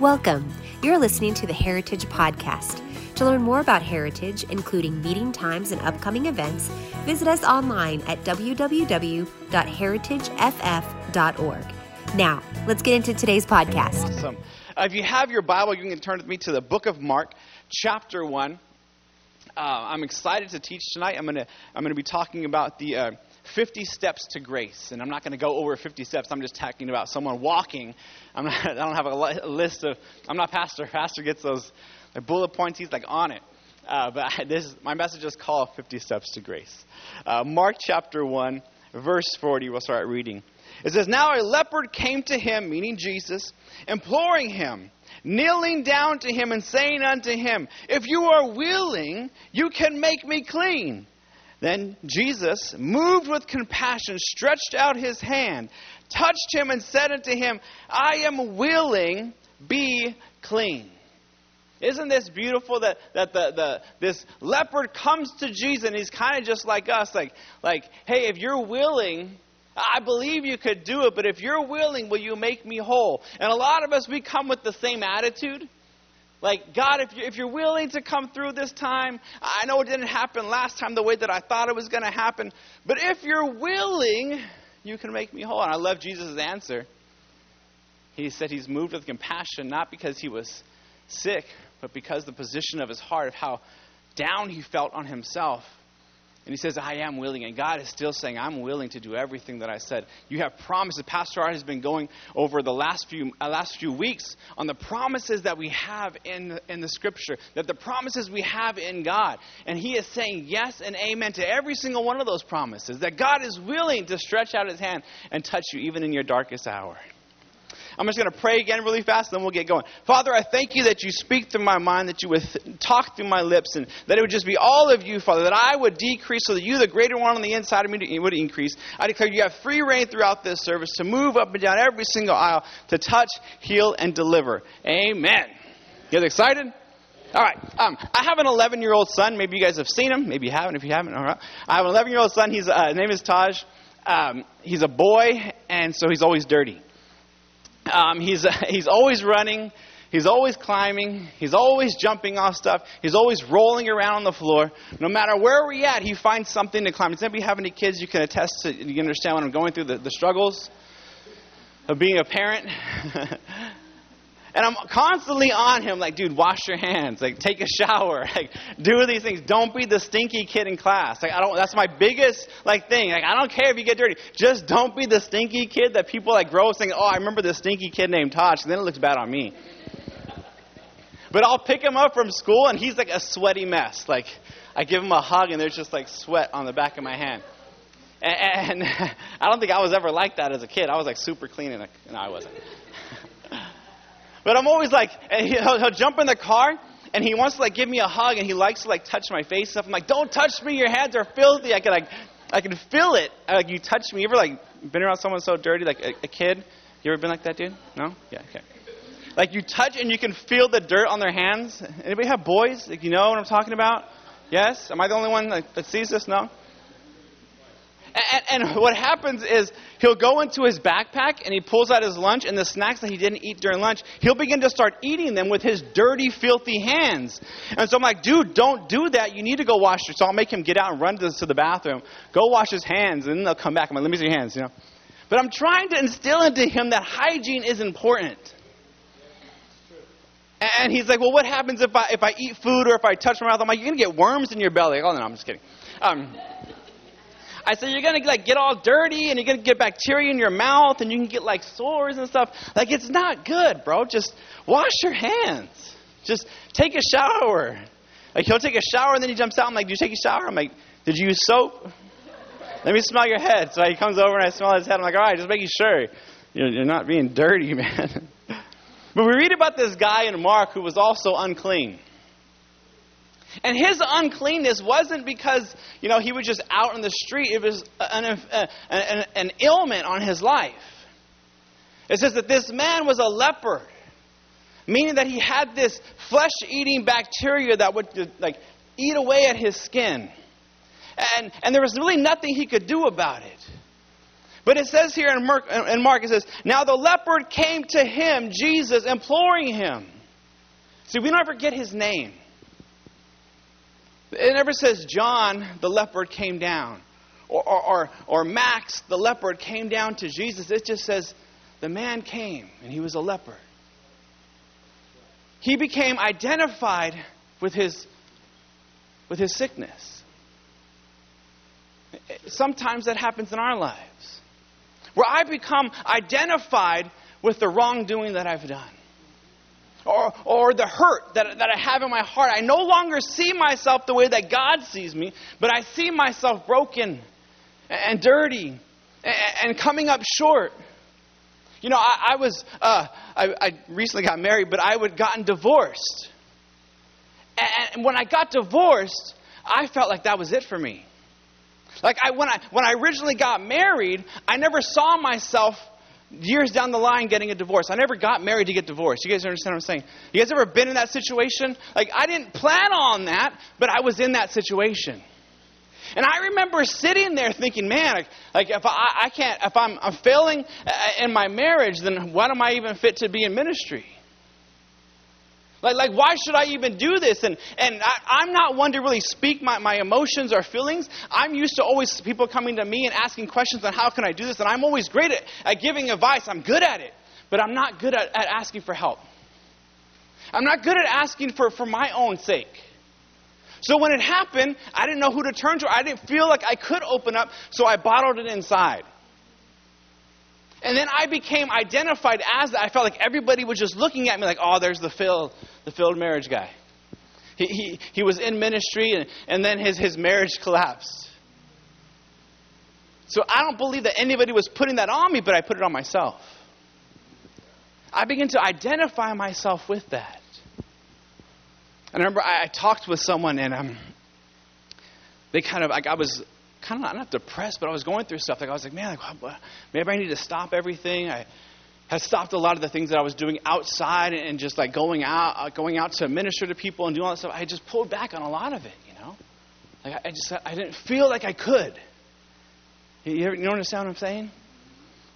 Welcome. You're listening to the Heritage Podcast. To learn more about Heritage, including meeting times and upcoming events, visit us online at www.heritageff.org. Now, let's get into today's podcast. Awesome. Uh, if you have your Bible, you can turn with me to the book of Mark, chapter 1. Uh, I'm excited to teach tonight. I'm going to I'm to be talking about the uh, 50 steps to grace, and I'm not going to go over 50 steps. I'm just talking about someone walking. I'm not, I don't have a, li- a list of. I'm not pastor. Pastor gets those bullet points. He's like on it. Uh, but I, this my message is called 50 steps to grace. Uh, Mark chapter 1, verse 40. We'll start reading. It says, Now a leopard came to him, meaning Jesus, imploring him kneeling down to him and saying unto him, If you are willing, you can make me clean. Then Jesus, moved with compassion, stretched out his hand, touched him, and said unto him, I am willing, be clean. Isn't this beautiful that, that the, the, this leopard comes to Jesus and he's kind of just like us, like, like, hey, if you're willing, I believe you could do it, but if you're willing, will you make me whole? And a lot of us, we come with the same attitude. Like, God, if you're, if you're willing to come through this time, I know it didn't happen last time the way that I thought it was going to happen, but if you're willing, you can make me whole. And I love Jesus' answer. He said he's moved with compassion, not because he was sick, but because the position of his heart, of how down he felt on himself. And he says, I am willing. And God is still saying, I'm willing to do everything that I said. You have promises. Pastor Art has been going over the last few, uh, last few weeks on the promises that we have in, in the scripture, that the promises we have in God. And he is saying yes and amen to every single one of those promises, that God is willing to stretch out his hand and touch you even in your darkest hour. I'm just going to pray again really fast, and then we'll get going. Father, I thank you that you speak through my mind, that you would talk through my lips, and that it would just be all of you, Father, that I would decrease so that you, the greater one on the inside of me, would increase. I declare you have free rein throughout this service to move up and down every single aisle, to touch, heal, and deliver. Amen. You guys excited? All right. Um, I have an 11 year old son. Maybe you guys have seen him. Maybe you haven't. If you haven't, all right. I have an 11 year old son. He's, uh, his name is Taj. Um, he's a boy, and so he's always dirty. Um, he's, uh, he's always running. He's always climbing. He's always jumping off stuff. He's always rolling around on the floor. No matter where we're at, he finds something to climb. Does anybody have any kids you can attest to? You understand what I'm going through, the, the struggles of being a parent? and I'm constantly on him, like, dude, wash your hands, like, take a shower, like, do these things. Don't be the stinky kid in class. Like, I don't. That's my biggest like thing. Like, I don't care if you get dirty. Just don't be the stinky kid that people like grow up saying, oh, I remember this stinky kid named Tosh. And then it looks bad on me. But I'll pick him up from school, and he's like a sweaty mess. Like, I give him a hug, and there's just like sweat on the back of my hand. And, and I don't think I was ever like that as a kid. I was like super clean, and I wasn't. But I'm always like, he'll, he'll jump in the car and he wants to like give me a hug and he likes to like touch my face and stuff. I'm like, don't touch me, your hands are filthy. I can like, I can feel it. Like you touch me. You ever like been around someone so dirty, like a, a kid? You ever been like that, dude? No? Yeah, okay. Like you touch and you can feel the dirt on their hands. Anybody have boys? Like you know what I'm talking about? Yes? Am I the only one that, that sees this? No? And, and, what happens is he'll go into his backpack and he pulls out his lunch and the snacks that he didn't eat during lunch, he'll begin to start eating them with his dirty, filthy hands. And so I'm like, dude, don't do that. You need to go wash your. So I'll make him get out and run to, to the bathroom, go wash his hands, and then they'll come back. I'm like, let me see your hands, you know. But I'm trying to instill into him that hygiene is important. And he's like, well, what happens if I, if I eat food or if I touch my mouth? I'm like, you're going to get worms in your belly. Oh, no, I'm just kidding. Um, I said, you're going to like get all dirty and you're going to get bacteria in your mouth and you can get like sores and stuff. Like, it's not good, bro. Just wash your hands. Just take a shower. Like, he'll take a shower and then he jumps out. I'm like, did you take a shower? I'm like, did you use soap? Let me smell your head. So he comes over and I smell his head. I'm like, all right, just making sure you're not being dirty, man. but we read about this guy in Mark who was also unclean. And his uncleanness wasn't because, you know, he was just out in the street. It was an, an, an ailment on his life. It says that this man was a leper, meaning that he had this flesh eating bacteria that would, like, eat away at his skin. And, and there was really nothing he could do about it. But it says here in Mark, in Mark, it says, Now the leopard came to him, Jesus, imploring him. See, we never get his name. It never says John, the leopard, came down. Or, or, or, or Max, the leopard, came down to Jesus. It just says the man came and he was a leper. He became identified with his, with his sickness. Sometimes that happens in our lives, where I become identified with the wrongdoing that I've done. Or, or the hurt that, that I have in my heart. I no longer see myself the way that God sees me, but I see myself broken and dirty and, coming up short. You know, I, I was, uh, I, I, recently got married, but I had gotten divorced. And when I got divorced, I felt like that was it for me. Like I, when I when I originally got married, I never saw myself years down the line getting a divorce. I never got married to get divorced. You guys understand what I'm saying? You guys ever been in that situation? Like I didn't plan on that, but I was in that situation. And I remember sitting there thinking, man, like, if I, I can't, if I'm, I'm failing uh, in my marriage, then what am I even fit to be in ministry? Like, like why should I even do this? And, and I, am not one to really speak my, my emotions or feelings. I'm used to always people coming to me and asking questions on how can I do this. And I'm always great at, at giving advice. I'm good at it. But I'm not good at, at asking for help. I'm not good at asking for, for my own sake. So when it happened, I didn't know who to turn to. I didn't feel like I could open up, so I bottled it inside. And then I became identified as that. I felt like everybody was just looking at me like, oh, there's the failed, the failed marriage guy. He, he, he was in ministry and, and then his, his marriage collapsed. So I don't believe that anybody was putting that on me, but I put it on myself. I began to identify myself with that. I remember I, I talked with someone and um, they kind of, like, I was kind of not, depressed, but I was going through stuff. Like I was like, man, like, maybe I need to stop everything. I had stopped a lot of the things that I was doing outside and just like going out, uh, going out to minister to people and doing all that stuff. I just pulled back on a lot of it, you know. Like I just, I didn't feel like I could. You, ever, you understand what I'm saying?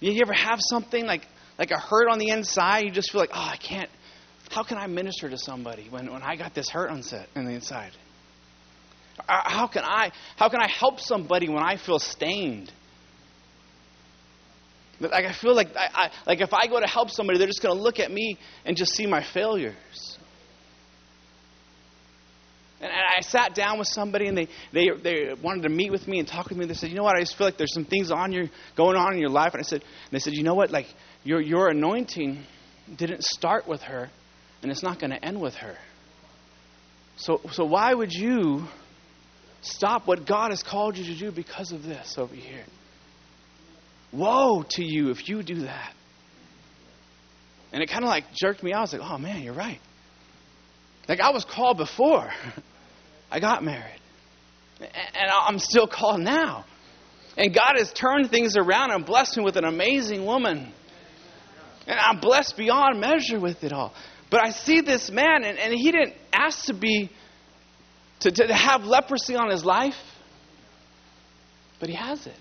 You ever have something like like a hurt on the inside? You just feel like, oh, I can't. How can I minister to somebody when, when I got this hurt on, set, on the inside? How can I how can I help somebody when I feel stained? Like I feel like I, I, like if I go to help somebody, they're just going to look at me and just see my failures. And, and I sat down with somebody, and they, they they wanted to meet with me and talk with me. They said, "You know what? I just feel like there's some things on your going on in your life." And I said, and they said, "You know what? Like your your anointing didn't start with her, and it's not going to end with her. So so why would you?" Stop what God has called you to do because of this over here. Woe to you if you do that. And it kind of like jerked me out. I was like, oh man, you're right. Like I was called before I got married. And I'm still called now. And God has turned things around and blessed me with an amazing woman. And I'm blessed beyond measure with it all. But I see this man, and, and he didn't ask to be to, to have leprosy on his life, but he has it.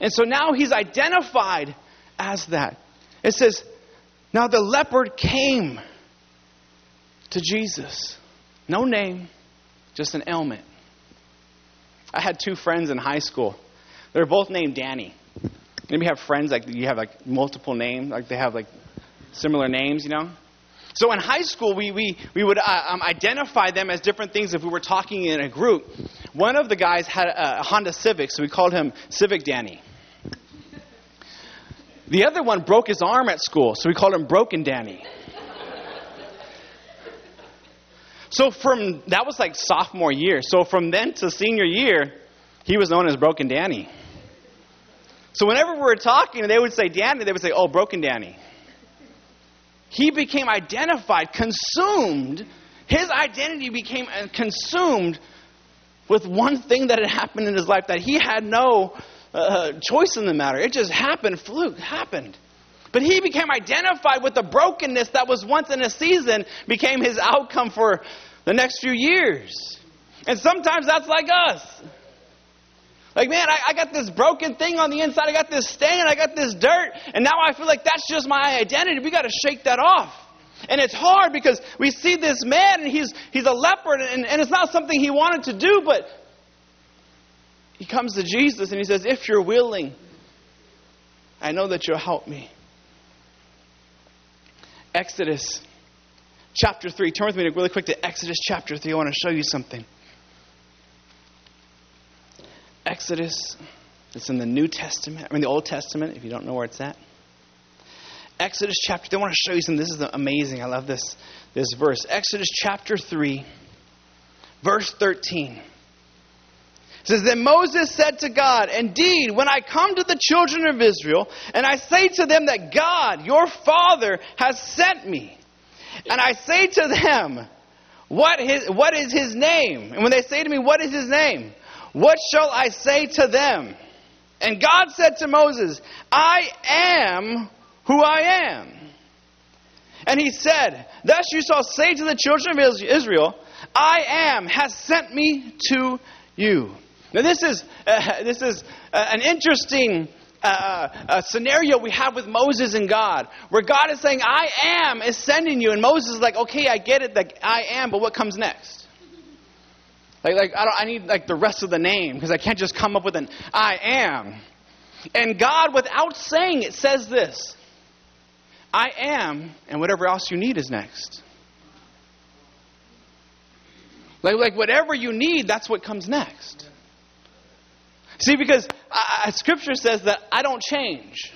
And so now he's identified as that. It says, Now the leopard came to Jesus. No name, just an ailment. I had two friends in high school. They're both named Danny. Maybe you have friends like you have like multiple names, like they have like similar names, you know? So in high school, we, we, we would uh, um, identify them as different things if we were talking in a group. One of the guys had a, a Honda Civic, so we called him Civic Danny. The other one broke his arm at school, so we called him Broken Danny. So from that was like sophomore year. So from then to senior year, he was known as Broken Danny. So whenever we were talking, they would say Danny, they would say, "Oh, Broken Danny." He became identified, consumed. His identity became uh, consumed with one thing that had happened in his life that he had no uh, choice in the matter. It just happened, fluke, happened. But he became identified with the brokenness that was once in a season, became his outcome for the next few years. And sometimes that's like us. Like, man, I, I got this broken thing on the inside. I got this stain. I got this dirt. And now I feel like that's just my identity. We got to shake that off. And it's hard because we see this man and he's, he's a leopard and, and it's not something he wanted to do, but he comes to Jesus and he says, If you're willing, I know that you'll help me. Exodus chapter 3. Turn with me really quick to Exodus chapter 3. I want to show you something. Exodus, it's in the New Testament, I mean the Old Testament, if you don't know where it's at. Exodus chapter they want to show you something. This is amazing. I love this, this verse. Exodus chapter 3, verse 13. It says, Then Moses said to God, Indeed, when I come to the children of Israel, and I say to them that God, your Father, has sent me, and I say to them, what, his, what is his name? And when they say to me, What is his name? What shall I say to them? And God said to Moses, I am who I am. And he said, Thus you shall say to the children of Israel, I am has sent me to you. Now this is uh, this is uh, an interesting uh, uh scenario we have with Moses and God, where God is saying, "I am is sending you," and Moses is like, "Okay, I get it, that I am, but what comes next?" Like, like I, don't, I need like the rest of the name because I can't just come up with an I am. And God, without saying it, says this I am, and whatever else you need is next. Like, like whatever you need, that's what comes next. See, because uh, Scripture says that I don't change.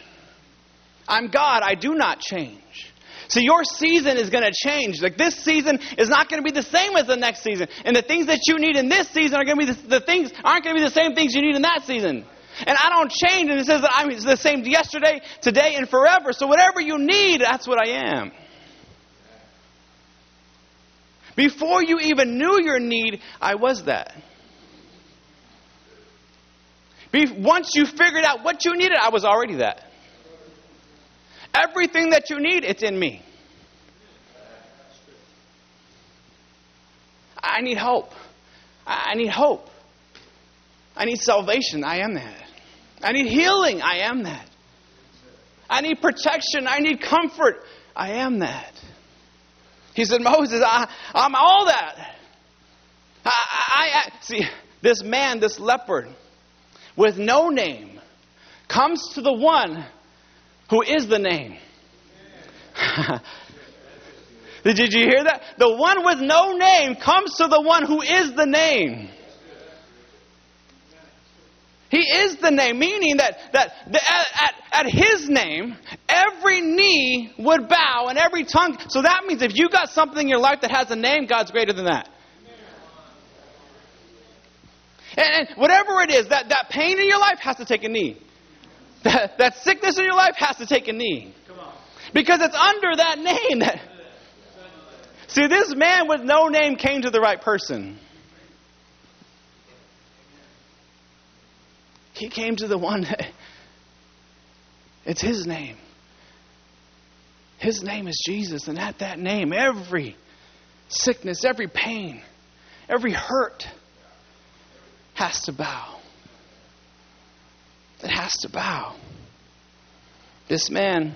I'm God, I do not change. So your season is going to change. Like this season is not going to be the same as the next season. And the things that you need in this season are going to be the, the things aren't going to be the same things you need in that season. And I don't change. And it says that I'm the same yesterday, today, and forever. So whatever you need, that's what I am. Before you even knew your need, I was that. Once you figured out what you needed, I was already that. Everything that you need, it's in me. I need hope. I need hope. I need salvation. I am that. I need healing. I am that. I need protection. I need comfort. I am that. He said, Moses, I, am all that. I, I, I, see this man, this leopard, with no name, comes to the one who is the name. Did you hear that? The one with no name comes to the one who is the name. He is the name, meaning that, that the, at, at his name, every knee would bow and every tongue. So that means if you got something in your life that has a name, God's greater than that. And, and whatever it is, that, that pain in your life has to take a knee. That, that sickness in your life has to take a knee. Because it's under that name that. See, this man with no name came to the right person. He came to the one that. It's his name. His name is Jesus, and at that name, every sickness, every pain, every hurt has to bow. It has to bow. This man,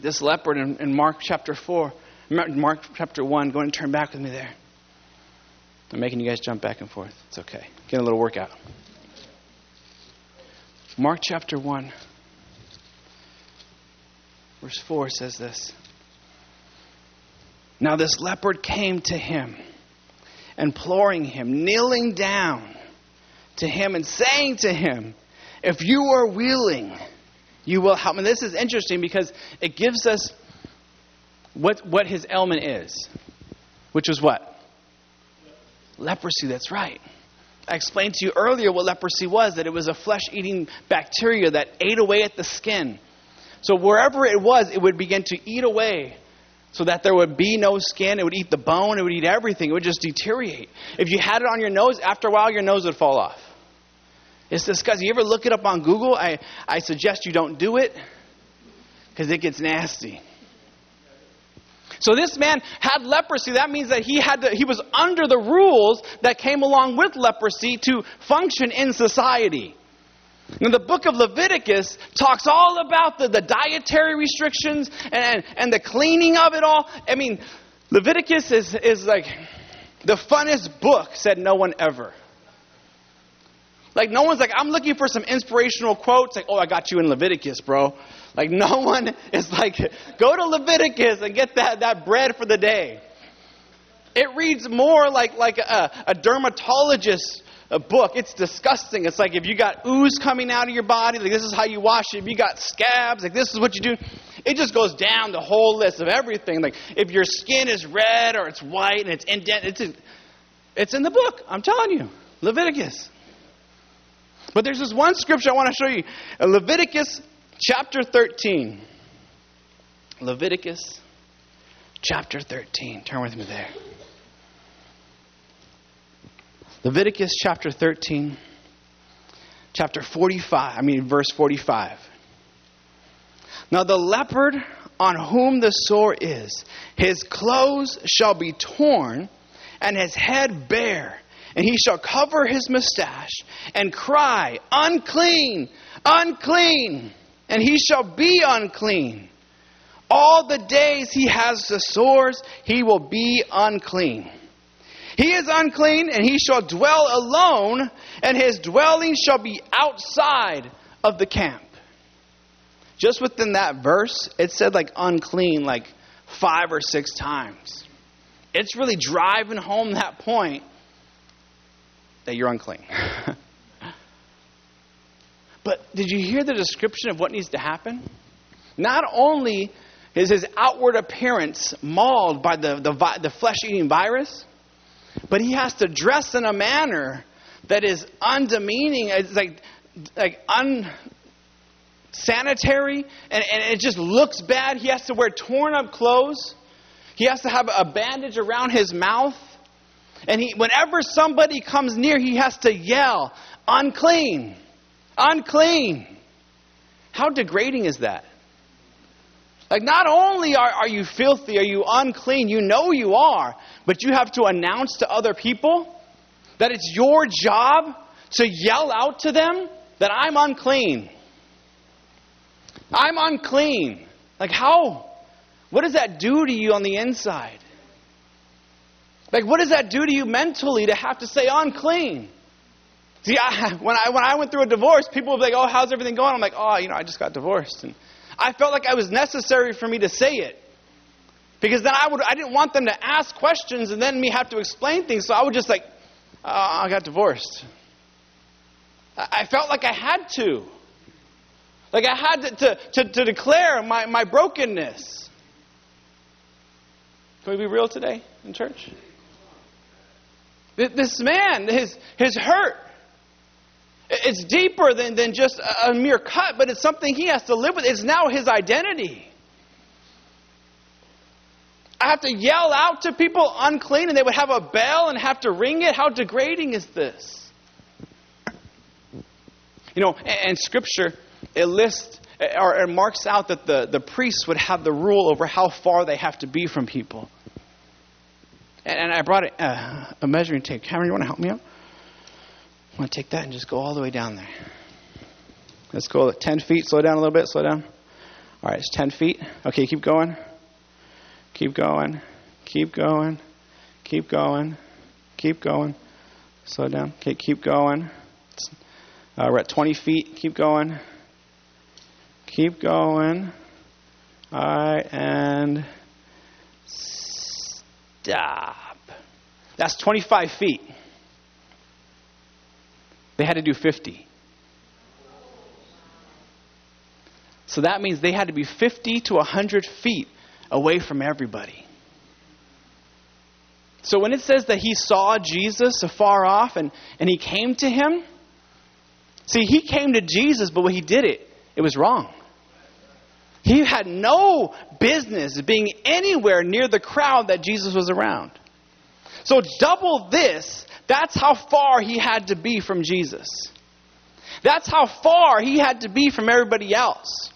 this leopard in, in Mark chapter 4, Mark chapter 1, go and turn back with me there. I'm making you guys jump back and forth. It's okay. Get a little workout. Mark chapter 1, verse 4 says this Now this leopard came to him, imploring him, kneeling down to him, and saying to him, if you are willing, you will help. And this is interesting because it gives us what, what his ailment is, which was what? Leprosy, that's right. I explained to you earlier what leprosy was that it was a flesh eating bacteria that ate away at the skin. So wherever it was, it would begin to eat away so that there would be no skin. It would eat the bone, it would eat everything. It would just deteriorate. If you had it on your nose, after a while, your nose would fall off. It's disgusting. You ever look it up on Google? I, I suggest you don't do it because it gets nasty. So this man had leprosy. That means that he had to, he was under the rules that came along with leprosy to function in society. And the book of Leviticus talks all about the, the dietary restrictions and, and the cleaning of it all. I mean, Leviticus is, is like the funnest book, said no one ever. Like, no one's like, I'm looking for some inspirational quotes. Like, oh, I got you in Leviticus, bro. Like, no one is like, go to Leviticus and get that, that bread for the day. It reads more like, like a, a dermatologist book. It's disgusting. It's like if you got ooze coming out of your body, like this is how you wash it. If you got scabs, like this is what you do. It just goes down the whole list of everything. Like if your skin is red or it's white and it's indent, it's it's in the book. I'm telling you, Leviticus. But there's this one scripture I want to show you. Leviticus chapter 13. Leviticus chapter 13. Turn with me there. Leviticus chapter 13, chapter 45, I mean, verse 45. Now the leopard on whom the sore is, his clothes shall be torn, and his head bare, and he shall cover his mustache, and cry, Unclean, unclean, and he shall be unclean. All the days he has the sores, he will be unclean. He is unclean, and he shall dwell alone, and his dwelling shall be outside of the camp. Just within that verse, it said like unclean like five or six times. It's really driving home that point that you're unclean. but did you hear the description of what needs to happen? Not only is his outward appearance mauled by the, the, the flesh eating virus, but he has to dress in a manner that is undemeaning, it's like, like unsanitary, and, and it just looks bad. He has to wear torn up clothes. He has to have a bandage around his mouth. And he, whenever somebody comes near, he has to yell, unclean, unclean. How degrading is that? Like, not only are, are you filthy, are you unclean, you know you are, but you have to announce to other people that it's your job to yell out to them that I'm unclean. I'm unclean. Like, how? What does that do to you on the inside? Like, what does that do to you mentally to have to say unclean? See, I, when, I, when I went through a divorce, people would be like, oh, how's everything going? I'm like, oh, you know, I just got divorced. And I felt like it was necessary for me to say it. Because then I, would, I didn't want them to ask questions and then me have to explain things. So I would just like, oh, I got divorced. I felt like I had to. Like I had to, to, to, to declare my, my brokenness. Can we be real today in church? This man, his, his hurt, it's deeper than, than just a, mere cut, but it's something he has to live with. It's now his identity. I have to yell out to people unclean and they would have a bell and have to ring it. How degrading is this? You know, and, and Scripture, it lists or it marks out that the, the priests would have the rule over how far they have to be from people. And, and I brought a, uh, a measuring tape. Cameron, you want to help me out? I'm going to take that and just go all the way down there. Let's go 10 feet. Slow down a little bit. Slow down. All right, it's 10 feet. Okay, keep going. Keep going. Keep going. Keep going. Keep going. Slow down. Okay, keep going. Uh, we're at 20 feet. Keep going. Keep going. All right, and stop. That's 25 feet. They had to do 50. So that means they had to be 50 to 100 feet away from everybody. So when it says that he saw Jesus afar off and, and he came to him, see, he came to Jesus, but when he did it, it was wrong. He had no business being anywhere near the crowd that Jesus was around. So double this that's how far he had to be from Jesus. That's how far he had to be from everybody else.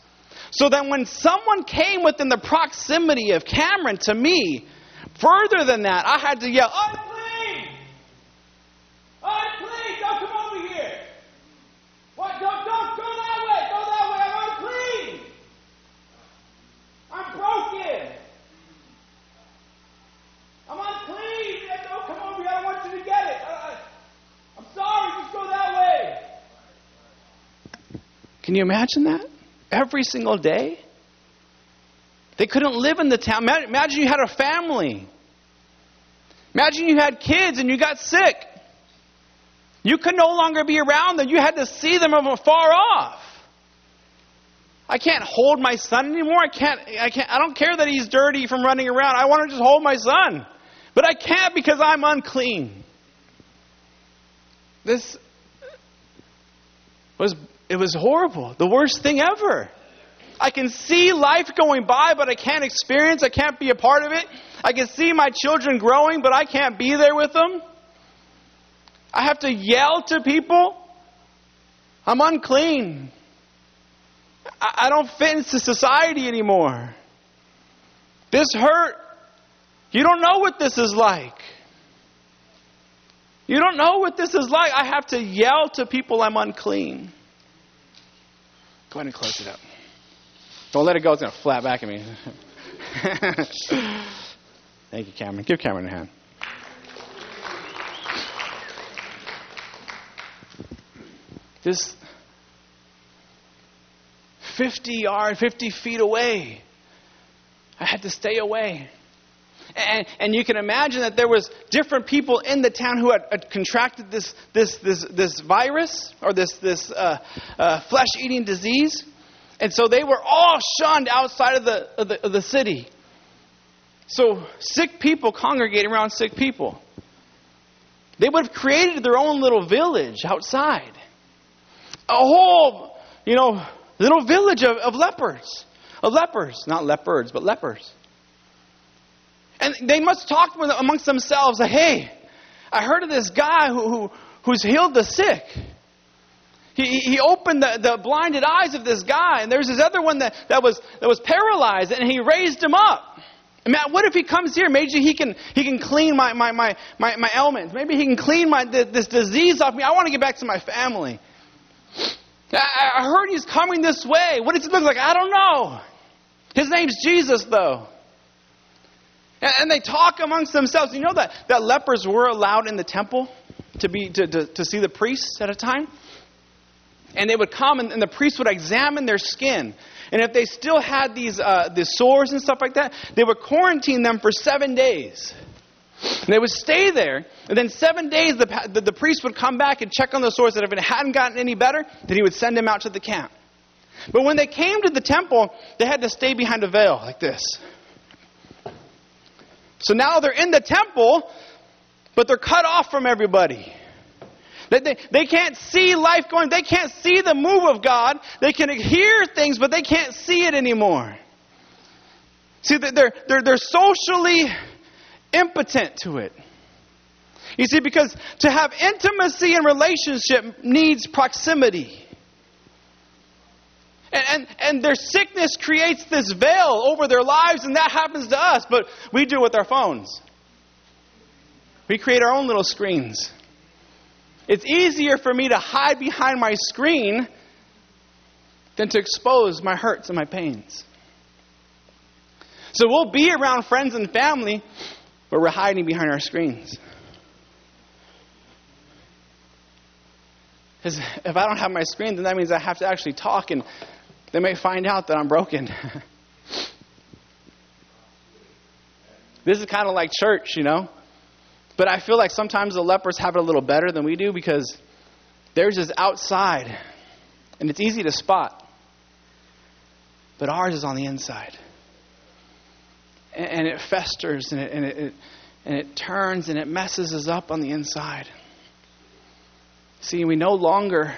So that when someone came within the proximity of Cameron to me, further than that, I had to yell! Unclean! Don't come over here! What? Don't, don't go that way! Go that way! I'm unclean! I'm broken! I'm unclean! Don't come over here! I don't want you to get it! I, am sorry, just go that way! Can you imagine that? every single day. They couldn't live in the town. Imagine you had a family. Imagine you had kids and you got sick. You could no longer be around them. You had to see them from afar off. I can't hold my son anymore. I can't, I can't, I don't care that he's dirty from running around. I want to just hold my son. But I can't because I'm unclean. This was it was horrible. The worst thing ever. I can see life going by, but I can't experience, I can't be a part of it. I can see my children growing, but I can't be there with them. I have to yell to people. I'm unclean. I don't fit into society anymore. This hurt. You don't know what this is like. You don't know what this is like. I have to yell to people I'm unclean. Go ahead and close it up. Don't let it go. It's going to flat back at me. Thank you, Cameron. Give Cameron a hand. This 50 yards, 50 feet away. I had to stay away. And, and you can imagine that there was different people in the town who had, had contracted this, this, this, this virus or this, this uh, uh, flesh-eating disease. And so they were all shunned outside of the, of the, of the city. So sick people congregate around sick people. They would have created their own little village outside. A whole, you know, little village of, of lepers. Of lepers. Not leopards, but lepers. And they must talk amongst themselves, hey, I heard of this guy who, who who's healed the sick. He, he opened the, the blinded eyes of this guy, and there's this other one that, that, was, that was paralyzed, and he raised him up. Matt, what if he comes here? Maybe he can, he can clean my, my, my, my, my ailments. Maybe he can clean my, this disease off me. I want to get back to my family. I, I heard he's coming this way. What does he look like? I don't know. His name's Jesus, though. And, they talk amongst themselves. You know that, that lepers were allowed in the temple to, be, to, to, to see the priests at a time? And they would come, and, and the priests would examine their skin. And if they still had these, uh, these sores and stuff like that, they would quarantine them for seven days. And they would stay there, and then seven days the, the, the, priest would come back and check on the sores, and if it hadn't gotten any better, then he would send them out to the camp. But when they came to the temple, they had to stay behind a veil like this. So now they're in the temple, but they're cut off from everybody. They, they, they can't see life going, they can't see the move of God. They can hear things, but they can't see it anymore. See, they're, they're, they're socially impotent to it. You see, because to have intimacy and relationship needs proximity. And, and, and their sickness creates this veil over their lives, and that happens to us, but we do it with our phones. We create our own little screens. It's easier for me to hide behind my screen than to expose my hurts and my pains. So we'll be around friends and family, but we're hiding behind our screens. Because if I don't have my screen, then that means I have to actually talk and they may find out that I'm broken. this is kind of like church, you know? But I feel like sometimes the lepers have it a little better than we do because theirs is outside and it's easy to spot. But ours is on the inside. And, it festers and it, and, it, and it turns and it messes us up on the inside. See, we no longer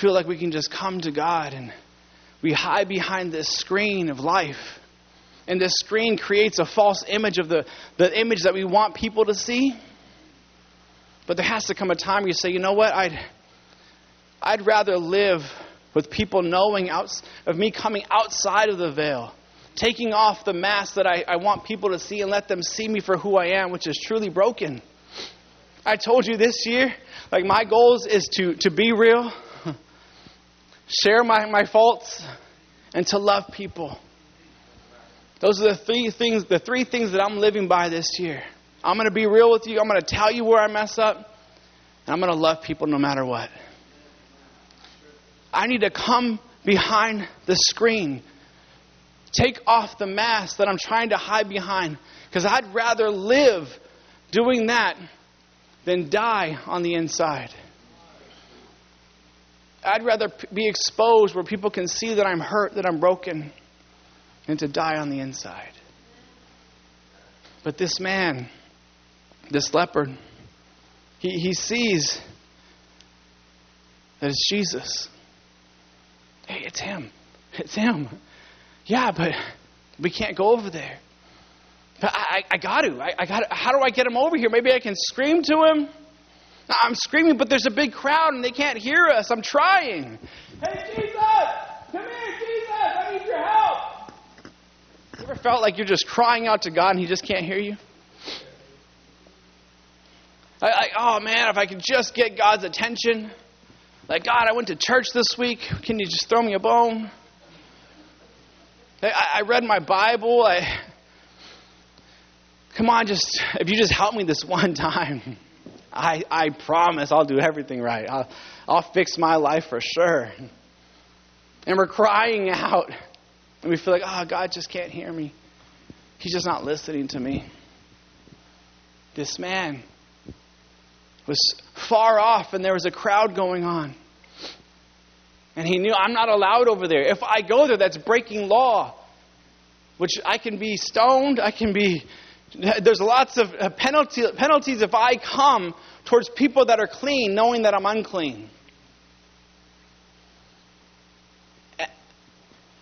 feel like we can just come to God and we hide behind this screen of life. And this screen creates a false image of the, the image that we want people to see. But there has to come a time where you say, you know what, I'd, I'd rather live with people knowing out, of me coming outside of the veil, taking off the mask that I, I want people to see and let them see me for who I am, which is truly broken. I told you this year, like my goals is to, to be real, share my, my faults, and to love people. Those are the three things, the three things that I'm living by this year. I'm going to be real with you. I'm going to tell you where I mess up. And I'm going to love people no matter what. I need to come behind the screen. Take off the mask that I'm trying to hide behind. Because I'd rather live doing that than die on the inside. I'd rather be exposed where people can see that I'm hurt, that I'm broken, than to die on the inside. But this man, this leopard, he, he sees that it's Jesus. Hey, it's him. It's him. Yeah, but we can't go over there. But I, I, I got to. I, I got. How do I get him over here? Maybe I can scream to him. I'm screaming, but there's a big crowd and they can't hear us. I'm trying. Hey, Jesus! Come here, Jesus! I need your help. You ever felt like you're just crying out to God and He just can't hear you? Like, oh man, if I could just get God's attention. Like, God, I went to church this week. Can you just throw me a bone? I, I read my Bible. I, come on, just if you just help me this one time, I, I promise I'll do everything right. I'll, I'll fix my life for sure. And we're crying out, and we feel like, oh, God just can't hear me. He's just not listening to me. This man, was far off and there was a crowd going on. And he knew, I'm not allowed over there. If I go there, that's breaking law, which I can be stoned, I can be. There's lots of uh, penalty, penalties if I come towards people that are clean, knowing that I'm unclean.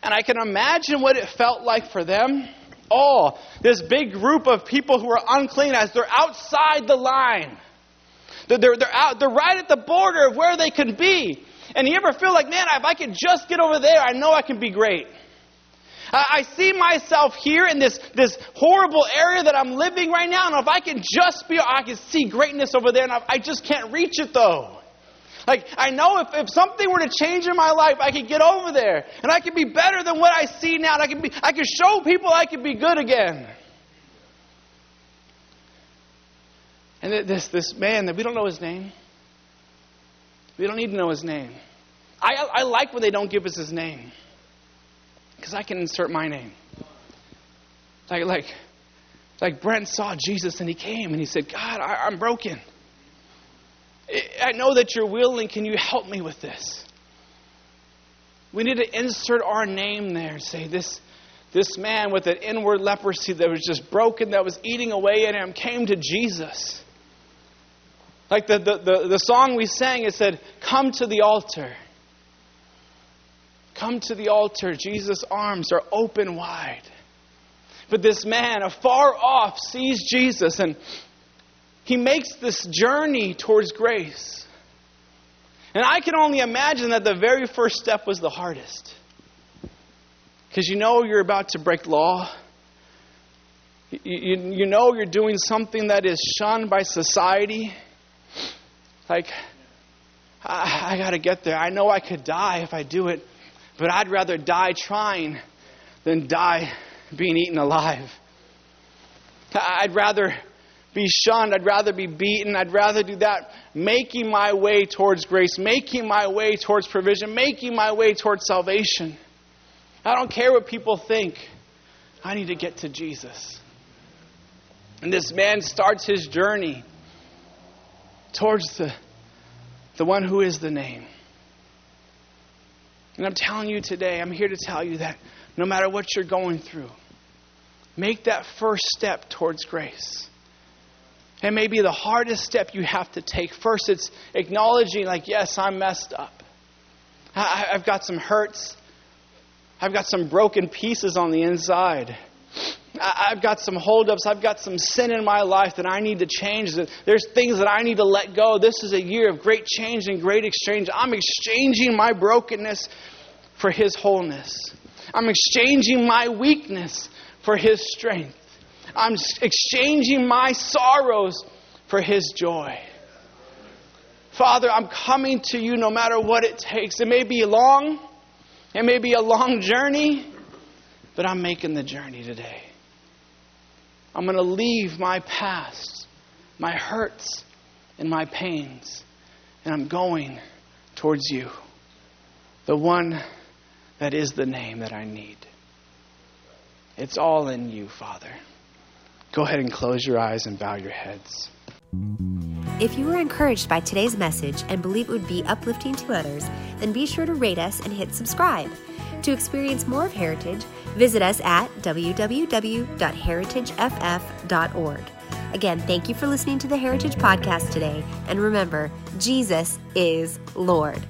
And I can imagine what it felt like for them. Oh, this big group of people who are unclean as they're outside the line. They're, they're, they're, out, they're right at the border of where they can be. And you ever feel like, man, if I could just get over there, I know I can be great. I, I see myself here in this, this horrible area that I'm living right now, and if I can just be, I can see greatness over there, and I, I just can't reach it though. Like, I know if, if something were to change in my life, I could get over there, and I could be better than what I see now, and I could, be, I could show people I could be good again. And this, this man that we don't know his name, we don't need to know his name. I, I like when they don't give us his name because I can insert my name. Like, like, like Brent saw Jesus and he came and he said, God, I, I'm broken. I know that you're willing. Can you help me with this? We need to insert our name there. Say, this, this man with an inward leprosy that was just broken, that was eating away at him, came to Jesus. Like the, the, the, the song we sang, it said, Come to the altar. Come to the altar. Jesus' arms are open wide. But this man, afar off, sees Jesus and he makes this journey towards grace. And I can only imagine that the very first step was the hardest. Because you know you're about to break law. You, you, you know you're doing something that is shunned by society. Like, I, I got to get there. I know I could die if I do it, but I'd rather die trying than die being eaten alive. I'd rather be shunned. I'd rather be beaten. I'd rather do that. Making my way towards grace, making my way towards provision, making my way towards salvation. I don't care what people think. I need to get to Jesus. And this man starts his journey towards the, the one who is the name. And I'm telling you today, I'm here to tell you that no matter what you're going through, make that first step towards grace. It may be the hardest step you have to take. First, it's acknowledging, like, yes, I'm messed up. I, have got some hurts. I've got some broken pieces on the inside. I've got some holdups. I've got some sin in my life that I need to change. There's things that I need to let go. This is a year of great change and great exchange. I'm exchanging my brokenness for His wholeness. I'm exchanging my weakness for His strength. I'm exchanging my sorrows for His joy. Father, I'm coming to you no matter what it takes. It may be long, it may be a long journey, but I'm making the journey today. I'm going to leave my past, my hurts, and my pains, and I'm going towards you, the one that is the name that I need. It's all in you, Father. Go ahead and close your eyes and bow your heads. If you were encouraged by today's message and believe it would be uplifting to others, then be sure to rate us and hit subscribe. To experience more of Heritage, visit us at www.heritageff.org. Again, thank you for listening to the Heritage Podcast today, and remember, Jesus is Lord.